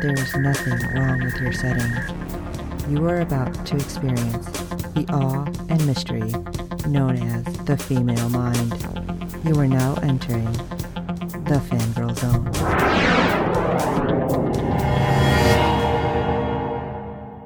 there is nothing wrong with your setting. You are about to experience the awe and mystery known as the female mind. You are now entering the fangirl zone.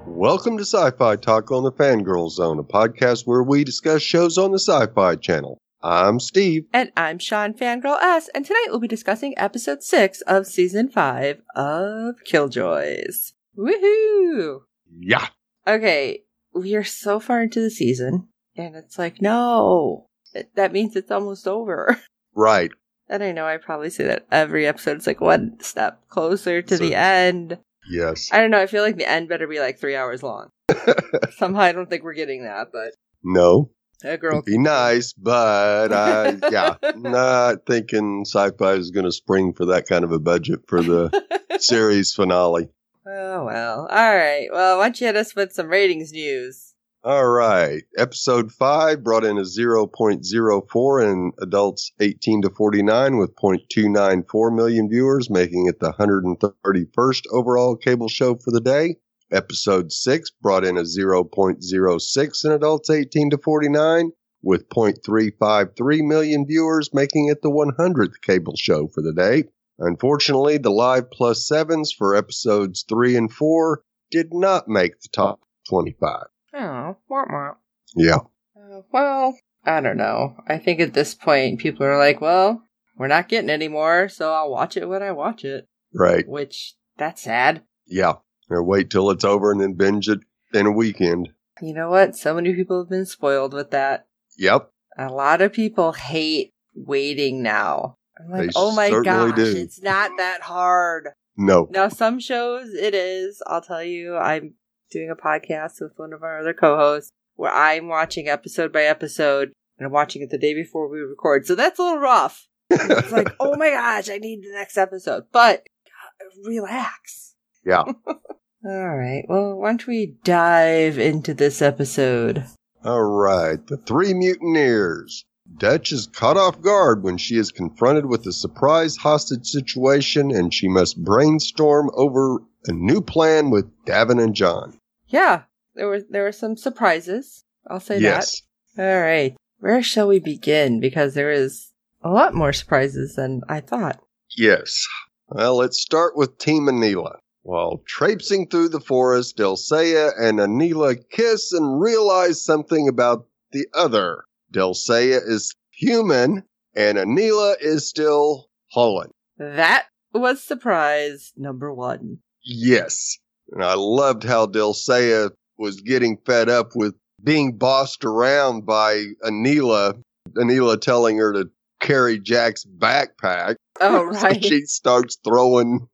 Welcome to Syfy Talk on the Fangirl Zone, a podcast where we discuss shows on the Syfy Channel. I'm Steve. And I'm Sean Fangirl S, and tonight we'll be discussing episode 6 of season 5 of Killjoys. Woohoo! Yeah. Okay, we are so far into the season, and it's like, no, That- that means it's almost over. Right. And I know I probably say that every episode. It's like one step closer to So- the end. Yes. I don't know. I feel like the end better be like three hours long. Somehow I don't think we're getting that, but no. A girl. It'd be nice, but I, yeah, not thinking Syfy is going to spring for that kind of a budget for the series finale. Oh well. All right. Well, why don't you hit us with some ratings news? All right. Episode 5 brought in a 0.04 in adults 18 to 49 with 0.294 million viewers, making it the 131st overall cable show for the day. Episode 6 brought in a 0.06 in adults 18 to 49 with 0.353 million viewers, making it the 100th cable show for the day. Unfortunately, the live plus sevens for episodes 3 and 4 did not make the top 25. Oh, wah, wah. Yeah. Uh, well, I don't know. I think at this point, people are like, well, we're not getting any more, so I'll watch it when I watch it. Right. Which, that's sad. Yeah. Or wait till it's over and then binge it in a weekend. You know what? So many people have been spoiled with that. Yep. A lot of people hate waiting now. I'm like, They oh my gosh, do. it's not that hard. No. Now, some shows it is. I'll tell you, I'm doing a podcast with one of our other co-hosts where I'm watching episode by episode and I'm watching it the day before we record. So that's a little rough. It's like, oh my gosh, I need the next episode. But uh, relax. Yeah. All right. Well, why don't we dive into this episode? All right. The Three Mutineers. Dutch is caught off guard when she is confronted with a surprise hostage situation and she must brainstorm over a new plan with D'avin and John. Yeah, there were there were some surprises. I'll say yes. that. All right. Where shall we begin? Because there is a lot more surprises than I thought. Yes. Well, let's start with Team Aneela. While traipsing through the forest, Delle Seyah and Aneela kiss and realize something about the other. Delle Seyah is human, and Aneela is still Hullen. That was surprise number one. Yes. And I loved how Delle Seyah was getting fed up with being bossed around by Aneela. Aneela telling her to carry Jack's backpack. Oh So right. she starts throwing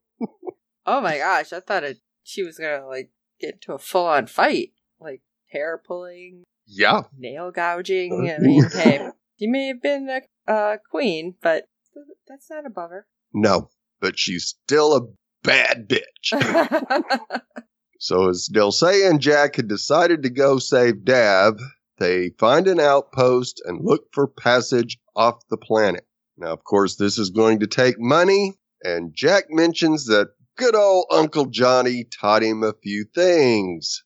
oh my gosh, I thought it, she was gonna like get into a full on fight, like hair pulling, Yeah. nail gouging. I mean, hey, you may have been a uh, queen, but that's not above her. No, but she's still a bad bitch. so as Delle Seyah and Jack had decided to go save Dav, they find an outpost and look for passage off the planet. Now, of course, this is going to take money, and Jack mentions that good old Uncle Johnny taught him a few things.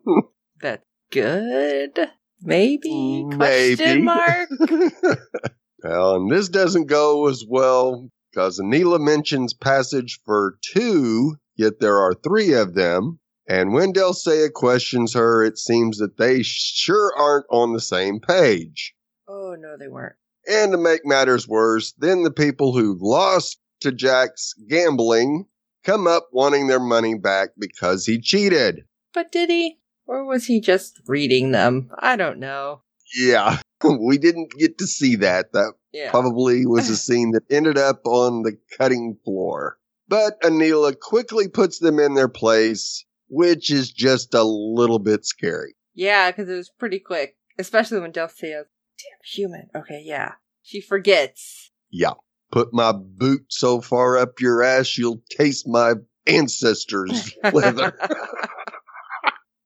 that's good. Maybe? Maybe. Question mark. well, and this doesn't go as well because Aneela mentions passage for two, yet there are three of them. And when Delle Seyah questions her, it seems that they sure aren't on the same page. Oh no, they weren't. And to make matters worse, then the people who lost to Jack's gambling come up wanting their money back because he cheated. But did he? Or was he just reading them? I don't know. Yeah, we didn't get to see that. That Yeah. probably was a scene that ended up on the cutting floor. But Aneela quickly puts them in their place which is just a little bit scary. Yeah, because it was pretty quick, especially when Delle Seyah. Damn human. Okay, yeah. She forgets. Yeah. Put my boot so far up your ass, you'll taste my ancestors' leather.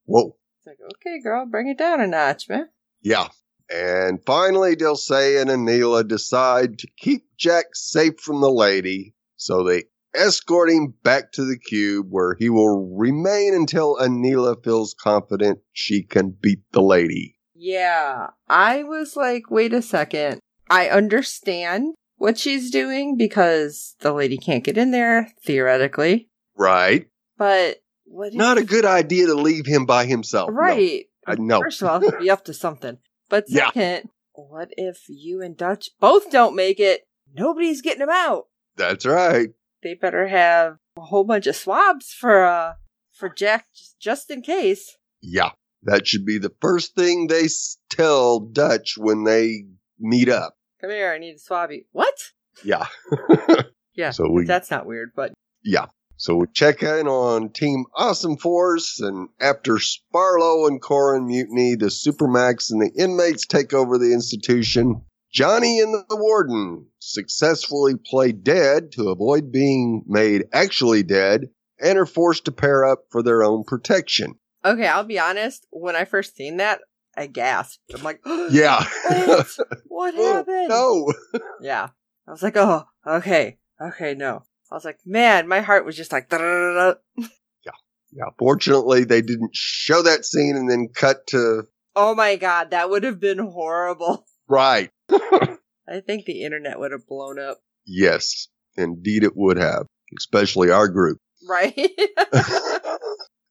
Whoa. It's like, okay, girl, bring it down a notch, man. Yeah. And finally, Delle Seyah and Aneela decide to keep Jack safe from the lady, so they escort him back to the cube where he will remain until Aneela feels confident she can beat the lady. Yeah, I was like, wait a second. I understand what she's doing because the lady can't get in there, theoretically. Right. But what Not a good idea to leave him by himself. no. Right. I know. First of all, he'd be up to something. But Yeah. second, what if you and Dutch both don't make it? Nobody's getting him out. That's right. They better have a whole bunch of swabs for uh for Jack just, just in case. Yeah. That should be the first thing they s- tell Dutch when they meet up. Come here, I need a swabby. What? Yeah. Yeah, So we- that's not weird, but Yeah. So we check in on Team Awesome Force, and after Sparlow and Corin mutiny, the Supermax and the inmates take over the institution. Johnny and the Warden successfully play dead to avoid being made actually dead and are forced to pair up for their own protection. okay, I'll be honest. When I first seen that, I gasped. I'm like, Yeah. what? What oh, happened? no. Yeah. I was like, oh, okay, okay, no. I was like, man, my heart was just like, "Da-da-da-da." Yeah. Fortunately, they didn't show that scene and then cut to oh my god, that would have been horrible. right. I think the internet would have blown up. Yes, indeed it would have, especially our group. Right?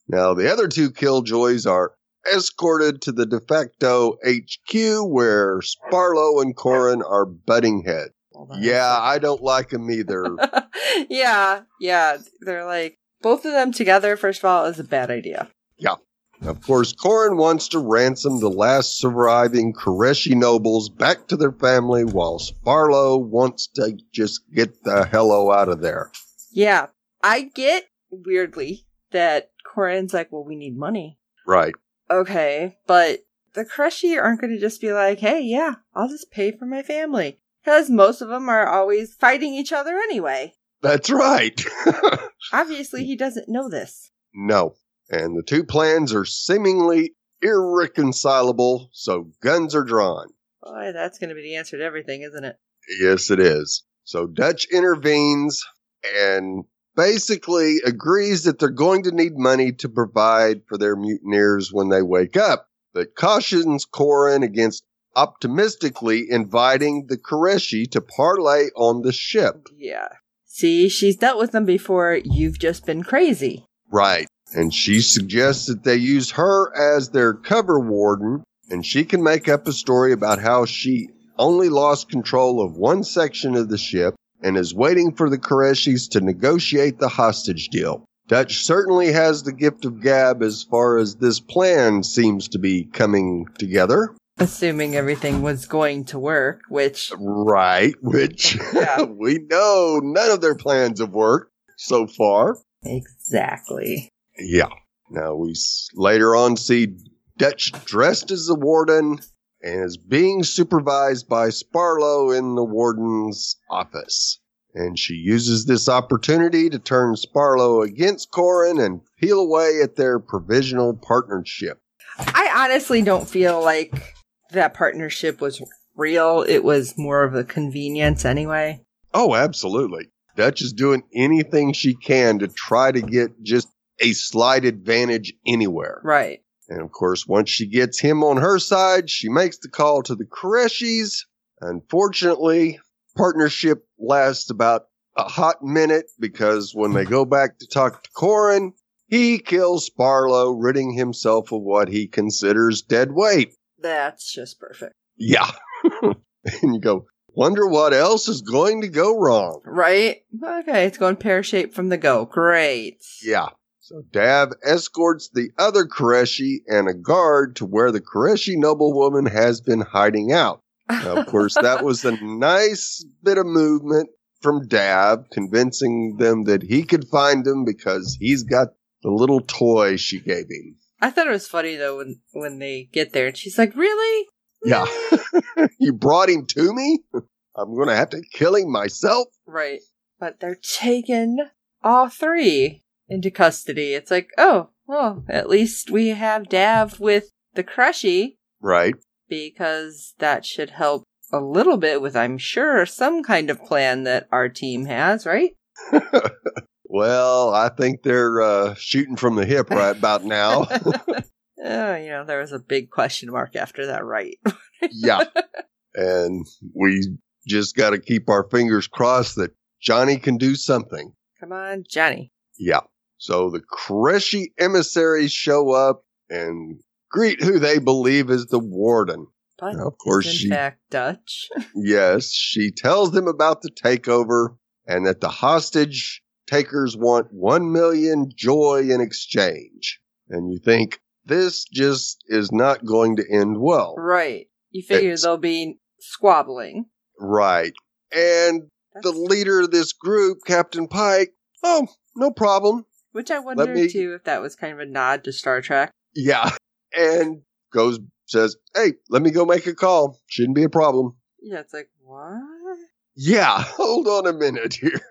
now, the other two killjoys are escorted to the de facto HQ where Sparlow and Corin are butting heads. Hold on a Yeah, I don't like them either. yeah, yeah. They're like, both of them together, first of all, is a bad idea. Yeah. Of course, Corin wants to ransom the last surviving Qreshi nobles back to their family while Sparlow wants to just get the hello out of there. Yeah. I get, weirdly, that Corin's like, well, we need money. Right. Okay, but the Qreshi aren't going to just be like, hey, yeah, I'll just pay for my family. Because most of them are always fighting each other anyway. That's right. Obviously, he doesn't know this. No. And the two plans are seemingly irreconcilable, so guns are drawn. Boy, that's going to be the answer to everything, isn't it? Yes, it is. So Dutch intervenes and basically agrees that they're going to need money to provide for their mutineers when they wake up, but cautions Corin against optimistically inviting the Qreshi to parlay on the ship. Yeah. See, she's dealt with them before. You've just been crazy. Right. And she suggests that they use her as their cover warden, and she can make up a story about how she only lost control of one section of the ship and is waiting for the Qreshis to negotiate the hostage deal. Dutch certainly has the gift of gab as far as this plan seems to be coming together. Assuming everything was going to work, which, Right, which Yeah. we know none of their plans have worked so far. exactly. Yeah. Now we later on see Dutch dressed as the warden and is being supervised by Sparlow in the warden's office. And she uses this opportunity to turn Sparlow against Corin and peel away at their provisional partnership. I honestly don't feel like that partnership was real. It was more of a convenience anyway. Oh, absolutely. Dutch is doing anything she can to try to get just a slight advantage anywhere. Right. And of course, once she gets him on her side, she makes the call to the Qreshis. Unfortunately, partnership lasts about a hot minute because when they go back to talk to Corin, he kills Sparlow, ridding himself of what he considers dead weight. That's just perfect. Yeah. and you go, wonder what else is going to go wrong. Right? Okay, it's going pear shaped from the go. Great. Yeah. So Dav escorts the other Qreshi and a guard to where the Qreshi noblewoman has been hiding out. Now, of course, that was a nice bit of movement from Dav, convincing them that he could find them because he's got the little toy she gave him. I thought it was funny though when when they get there and she's like, "Really? Yeah. you brought him to me? I'm going to have to kill him myself? Right. But they're taking all three into custody. It's like, oh, well, at least we have Dav with the Qreshi Right. because that should help a little bit with, I'm sure, some kind of plan that our team has, right? Well, I think they're uh, shooting from the hip right about now. Oh, you know, there was a big question mark after that, right? yeah. And we just got to keep our fingers crossed that Johnny can do something. Come on, Johnny. Yeah. So the Qreshi emissaries show up and greet who they believe is the warden. But Of course in she- fact Dutch. Yes, she tells them about the takeover and that the hostage takers want 1 million joy in exchange. And you think this just is not going to end well. right. You figure It's- they'll be squabbling. Right. And the leader of this group, Captain Pike, oh, no problem. Which I wonder me- too if that was kind of a nod to Star Trek. Yeah. And goes, says, hey, let me go make a call. Shouldn't be a problem. Yeah, it's like, what? Yeah, hold on a minute here.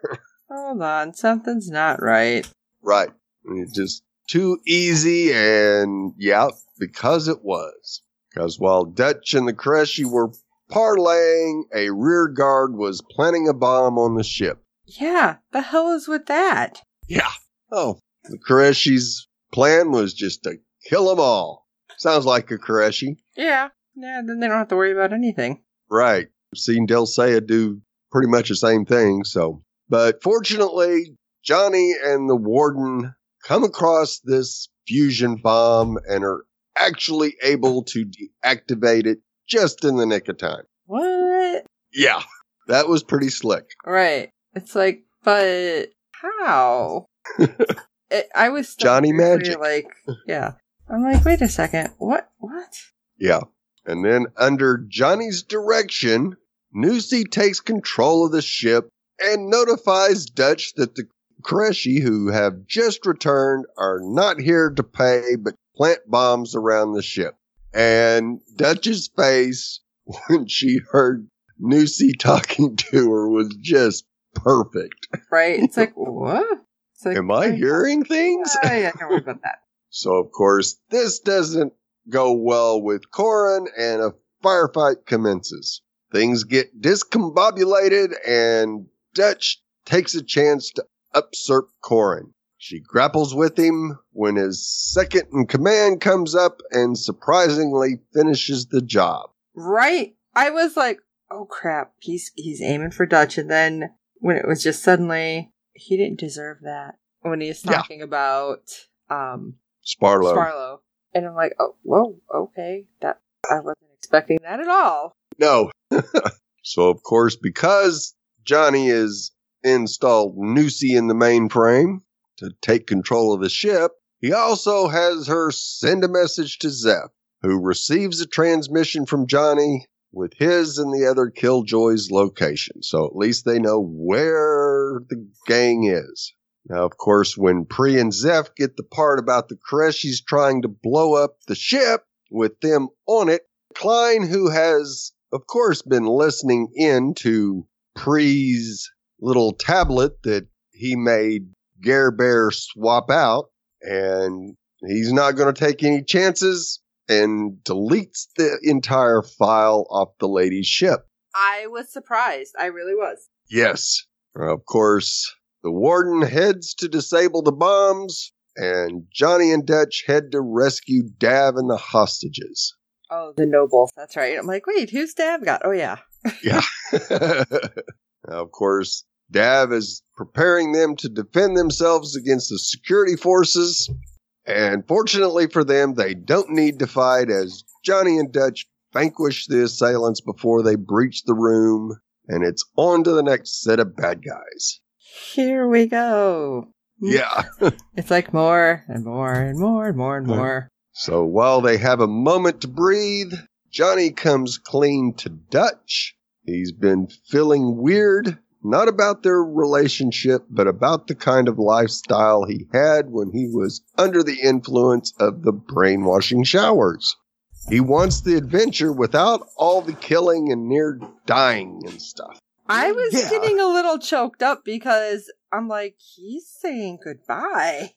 Hold on, something's not right. right. It's just too easy and yeah, because it was. Because while Dutch and the Qreshi were parlaying, a rear guard was planting a bomb on the ship. Yeah, the hell is with that? Yeah. Oh, the Qreshi's plan was just to kill them all. Sounds like a Qreshi. Yeah, yeah, then they don't have to worry about anything. Right. I've seen Delle Seyah do pretty much the same thing. So, but fortunately, Johnny and the warden come across this fusion bomb and are actually able to deactivate it just in the nick of time. What? Yeah. That was pretty slick. Right. It's like, but how? It, I was Johnny Magic. Like, yeah. I'm like, wait a second. What? What? Yeah. And then under Johnny's direction, Nusi takes control of the ship and notifies Dutch that the Qreshi who have just returned are not here to pay but plant bombs around the ship. And Dutch's face when she heard Nusi talking to her was just perfect. Right? It's like, what? Like, Am I hearing things? Ah, yeah, don't worry about that. So, of course, this doesn't go well with Corin, and a firefight commences. Things get discombobulated, and Dutch takes a chance to usurp Corin. She grapples with him when his second in command comes up and surprisingly finishes the job. Right? I was like, oh crap, he's he's aiming for Dutch, and then when it was just suddenly, he didn't deserve that. When he was Yeah. talking about um Sparlow. Sparlow, and I'm like, oh, whoa, okay, that I wasn't expecting that at all. No. so, of course, because Johnny is installed Nusi in the mainframe to take control of the ship, he also has her send a message to Zeph, who receives a transmission from Johnny with his and the other Killjoys location. So at least they know where the gang is. Now, of course, when Pree and Zeph get the part about the Qreshis trying to blow up the ship with them on it, Khlyen, who has, of course, been listening in to Pree's little tablet that he made Gare Bear swap out, and he's not going to take any chances and deletes the entire file off the lady's ship. I was surprised. I really was. Yes. Of course, the warden heads to disable the bombs, and Johnny and Dutch head to rescue Dav and the hostages. Oh, the nobles. That's right. I'm like, wait, who's Dav got? Oh yeah. Yeah. of course, Dav is preparing them to defend themselves against the security forces. And fortunately for them, they don't need to fight as Johnny and Dutch vanquish the assailants before they breach the room. And it's on to the next set of bad guys. Here we go. Yeah. It's like more and more and more and more and more. So while they have a moment to breathe, Johnny comes clean to Dutch. He's been feeling weird not about their relationship, but about the kind of lifestyle he had when he was under the influence of the brainwashing showers. He wants the adventure without all the killing and near dying and stuff. I was Yeah. getting a little choked up because I'm like, he's saying goodbye.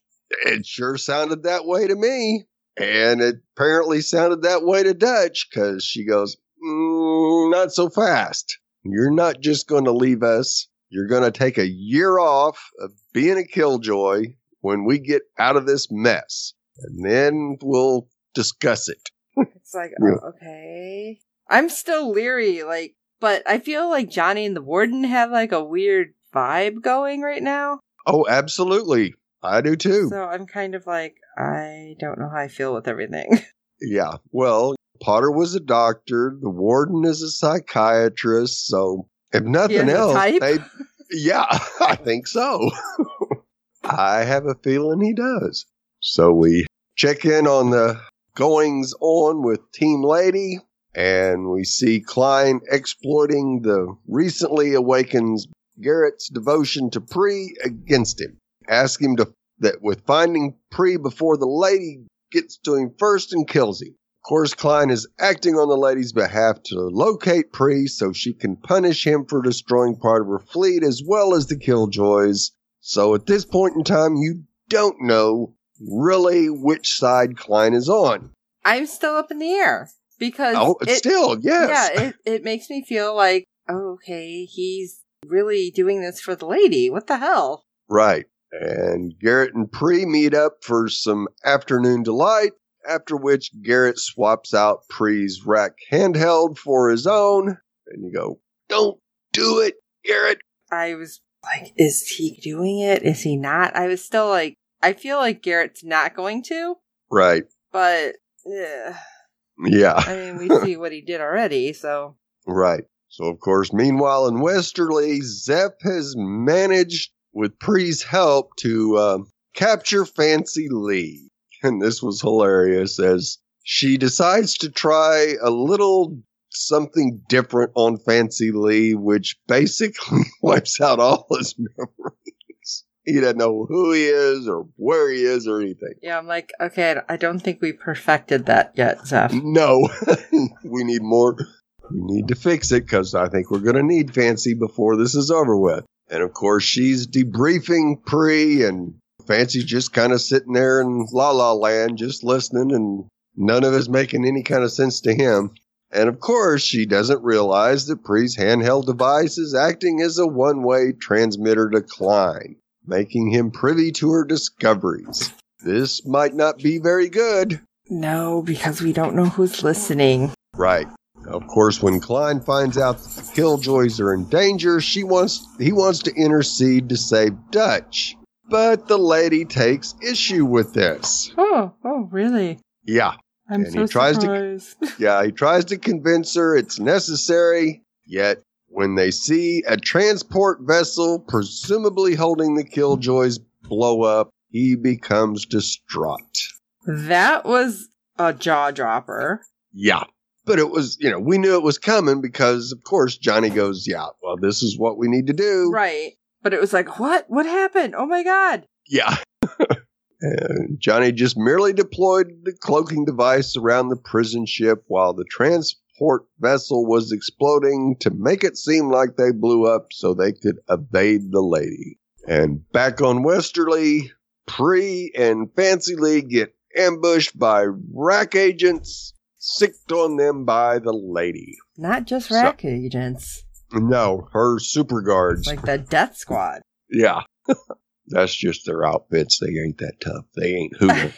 It sure sounded that way to me. And it apparently sounded that way to Dutch because she goes, mm, Not so fast. You're not just going to leave us. You're going to take a year off of being a killjoy when we get out of this mess. And then we'll discuss it. It's like, oh, okay. I'm still leery, like, but I feel like Johnny and the Warden have like a weird vibe going right now. Oh, absolutely. I do too. So I'm kind of like, I don't know how I feel with everything. Yeah. Well, Potter was a doctor. The warden is a psychiatrist. So if nothing else, they- yeah, I think so. I have a feeling he does. So we check in on the goings on with Team Lady, and we see Khlyen exploiting the recently awakened Garrett's devotion to Pree against him. Ask him to that with finding Pree before the lady gets to him first and kills him. Of course, Khlyen is acting on the lady's behalf to locate Pree so she can punish him for destroying part of her fleet as well as the Killjoys. So at this point in time, you don't know really which side Khlyen is on. I'm still up in the air because Oh, it, still, yes. yeah, it, it makes me feel like, oh, okay, he's really doing this for the lady. What the hell? Right. And Garrett and Pree meet up for some afternoon delight, after which Garrett swaps out Pree's RAC handheld for his own. And you go, don't do it, Garrett. I was like, is he doing it? Is he not? I was still like, I feel like Garrett's not going to, Right. but eh, Yeah. I mean, we see what he did already, so Right. So, of course, meanwhile in Westerly, Zeph has managed, with Pree's help, to uh, capture Fancy Lee. And this was hilarious as she decides to try a little something different on Fancy Lee, which basically wipes out all his memories. He doesn't know who he is or where he is or anything. yeah, I'm like, okay, I don't think we perfected that yet, Zeph. No, we need more. We need to fix it because I think we're going to need Fancy before this is over with. And of course, she's debriefing Pree, and Fancy's just kind of sitting there in la la land, just listening, and none of it's making any kind of sense to him. And of course, she doesn't realize that Pree's handheld device is acting as a one way transmitter to Khlyen, making him privy to her discoveries. This might not be very good. No, because we don't know who's listening. Right. Of course, when Khlyen finds out that the Killjoys are in danger, she wants he wants to intercede to save Dutch. But the lady takes issue with this. Oh, oh, really? Yeah, I'm And so he tries to- surprised. yeah, he tries to convince her it's necessary, yet when they see a transport vessel, presumably holding the Killjoys, blow up, he becomes distraught. that was a jaw dropper. Yeah. But it was, you know, we knew it was coming because, of course, Johnny goes, yeah, well, this is what we need to do. Right. But it was like, what? What happened? Oh my god. Yeah. and Johnny just merely deployed the cloaking device around the prison ship while the transport vessel was exploding to make it seem like they blew up so they could evade the lady. And back on Westerly, Pree and Fancy Lee get ambushed by RAC agents, sicked on them by the lady. Not just So- RAC agents. No, her super guards. Like the death squad. yeah. That's just their outfits. They ain't that tough. They ain't Hoover.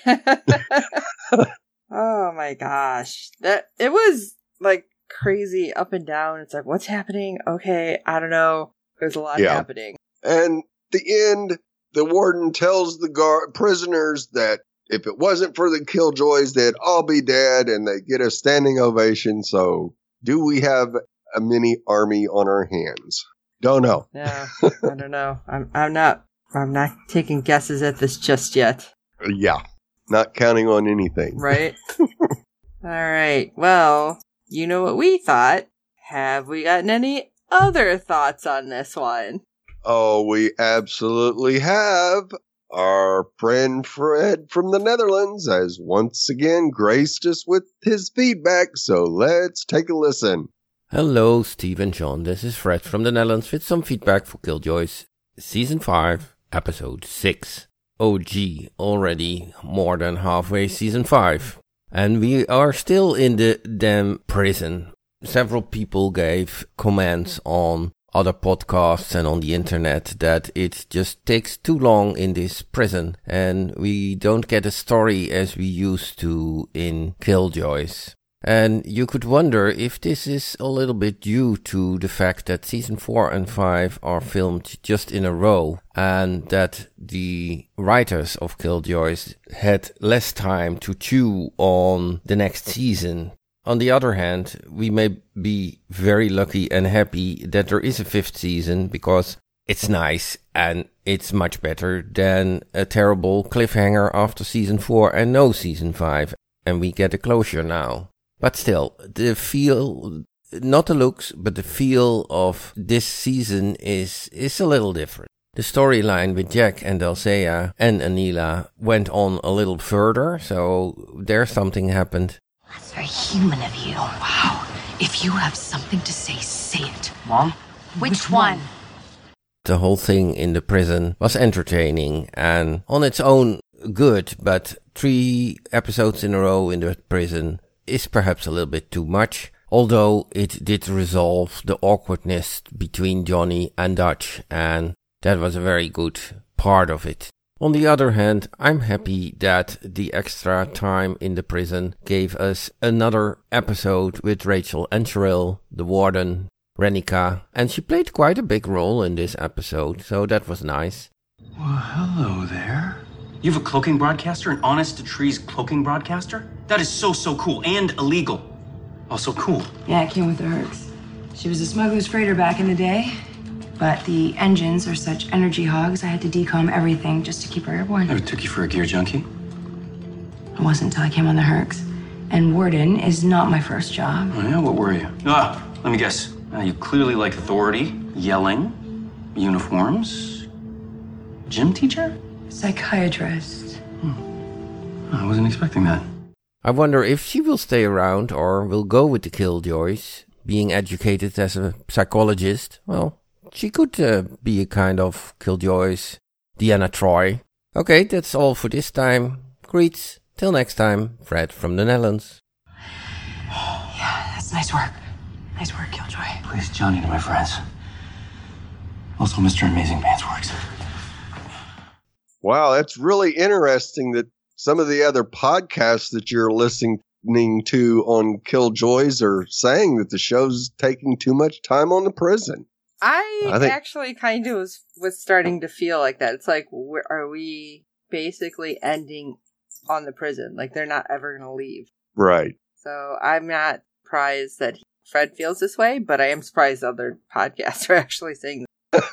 oh my gosh. That it was like crazy up and down. It's like, what's happening? Okay, I don't know. There's a lot Yeah. happening. And the end, the warden tells the guard prisoners that if it wasn't for the killjoys, they'd all be dead, and they get a standing ovation. So, do we have a mini army on our hands? Don't know. Yeah. I don't know. I'm I'm not I'm not taking guesses at this just yet. Yeah, not counting on anything. Right? All right. Well, you know what we thought. Have we gotten any other thoughts on this one. Oh, we absolutely have. Our friend Fred from the Netherlands has once again graced us with his feedback, so let's take a listen. Hello, Steve and John. This is Fred from the Netherlands with some feedback for Killjoys Season 5, Episode 6. Oh gee, already more than halfway Season 5. And we are still in the damn prison. Several people gave comments on other podcasts and on the internet that it just takes too long in this prison and we don't get a story as we used to in Killjoys. And you could wonder if this is a little bit due to the fact that season 4 and 5 are filmed just in a row and that the writers of Killjoys had less time to chew on the next season on the other hand, we may be very lucky and happy that there is a fifth season because it's nice and it's much better than a terrible cliffhanger after season 4 and no season 5 and we get a closure now. But still, the feel, not the looks, but the feel of this season is, is a little different. The storyline with Jack and Delle Seyah and Aneela went on a little further, so there something happened that's very human of you. Wow. If you have something to say, say it. Mom? Which, Which one? The whole thing in the prison was entertaining and on its own good, but three episodes in a row in the prison is perhaps a little bit too much. Although it did resolve the awkwardness between Johnny and Dutch, and that was a very good part of it. On the other hand, I'm happy that the extra time in the prison gave us another episode with Rachael Ancheril, the warden, Renika, and she played quite a big role in this episode, so that was nice. Well, hello there. You have a cloaking broadcaster, an honest to trees cloaking broadcaster? That is so, so cool and illegal. Also cool. Yeah, it came with the Hercs. She was a smuggler's freighter back in the day. But the engines are such energy hogs, I had to decom everything just to keep her airborne. Never took you for a gear junkie? It wasn't until I came on the Hercs. And Warden is not my first job. Oh, yeah? What were you? Ah, let me guess. Uh, you clearly like authority, yelling, uniforms. Gym teacher? Psychiatrist. Hmm. I wasn't expecting that. I wonder if she will stay around or will go with the Killjoys. Being educated as a psychologist, well, she could uh, be a kind of Killjoys Deanna Troi. Okay, that's all for this time. Greets. Till next time, Fred from the Netherlands. Yeah, that's nice work. Nice work, Killjoy. Please, Johnny to my friends. Also, Mr. Amazing Pants works. Wow, that's really interesting that some of the other podcasts that you're listening to on Killjoys are saying that the show's taking too much time on the prison. I, I think, actually kind of was was starting to feel like that. It's like, are we basically ending on the prison? Like they're not ever going to leave, right? So I'm not surprised that Fred feels this way, but I am surprised other podcasts are actually saying.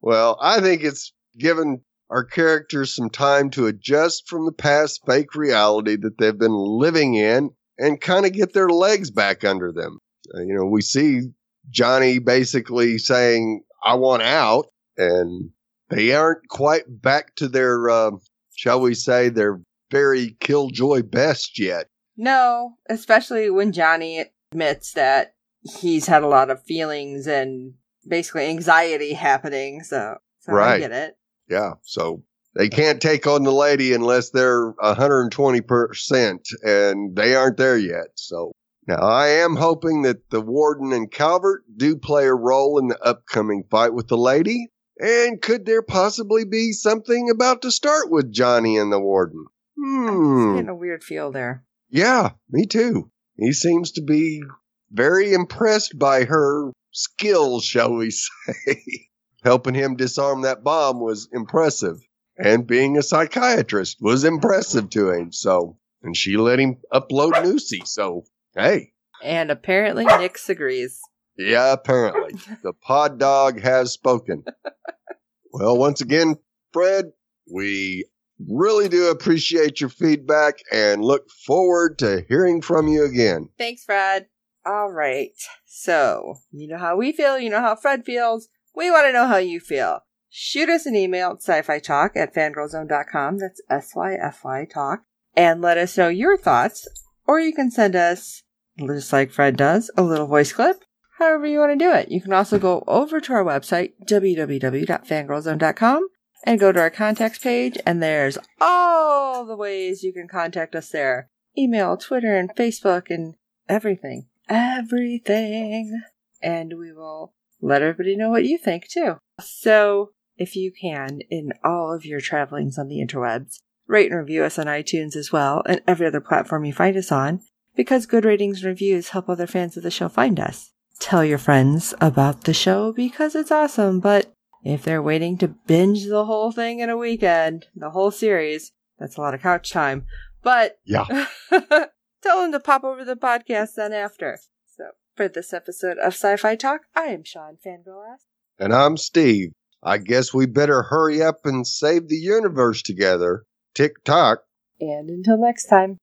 well, I think it's given our characters some time to adjust from the past fake reality that they've been living in and kind of get their legs back under them. Uh, you know, we see Johnny basically saying, I want out. And they aren't quite back to their, uh, shall we say, their very killjoy best yet. No, especially when Johnny admits that he's had a lot of feelings and basically anxiety happening. So, so right. I get it. Yeah. So they can't take on the lady unless they're 120% and they aren't there yet. So now, I am hoping that the warden and Calvert do play a role in the upcoming fight with the lady. And could there possibly be something about to start with Johnny and the warden? Hmm. I'm getting a weird feel there. Yeah, me too. He seems to be very impressed by her skills, shall we say. Helping him disarm that bomb was impressive. And being a psychiatrist was impressive to him. So, and she let him upload Nusi. So Hey. And apparently Nix agrees. Yeah, apparently. the pod dog has spoken. well, once again, Fred, we really do appreciate your feedback and look forward to hearing from you again. Thanks, Fred. All right. So, you know how we feel, you know how Fred feels. We want to know how you feel. Shoot us an email at syfy talk at fangirlzone.com. That's S-Y-F-Y talk. And let us know your thoughts. Or you can send us, just like Fred does, a little voice clip. However you want to do it. You can also go over to our website, www.fangirlzone.com, and go to our contacts page, and there's all the ways you can contact us there. Email, Twitter, and Facebook, and everything. Everything. And we will let everybody know what you think too. So, if you can, in all of your travelings on the interwebs, rate and review us on iTunes as well, and every other platform you find us on, because good ratings and reviews help other fans of the show find us. Tell your friends about the show because it's awesome, but if they're waiting to binge the whole thing in a weekend, the whole series, that's a lot of couch time. But Yeah. tell them to pop over the podcast then after. For this episode of Syfy Talk, I am Sean Fangirl And I'm Steve. I guess we better hurry up and save the universe together. Tick tock. And until next time.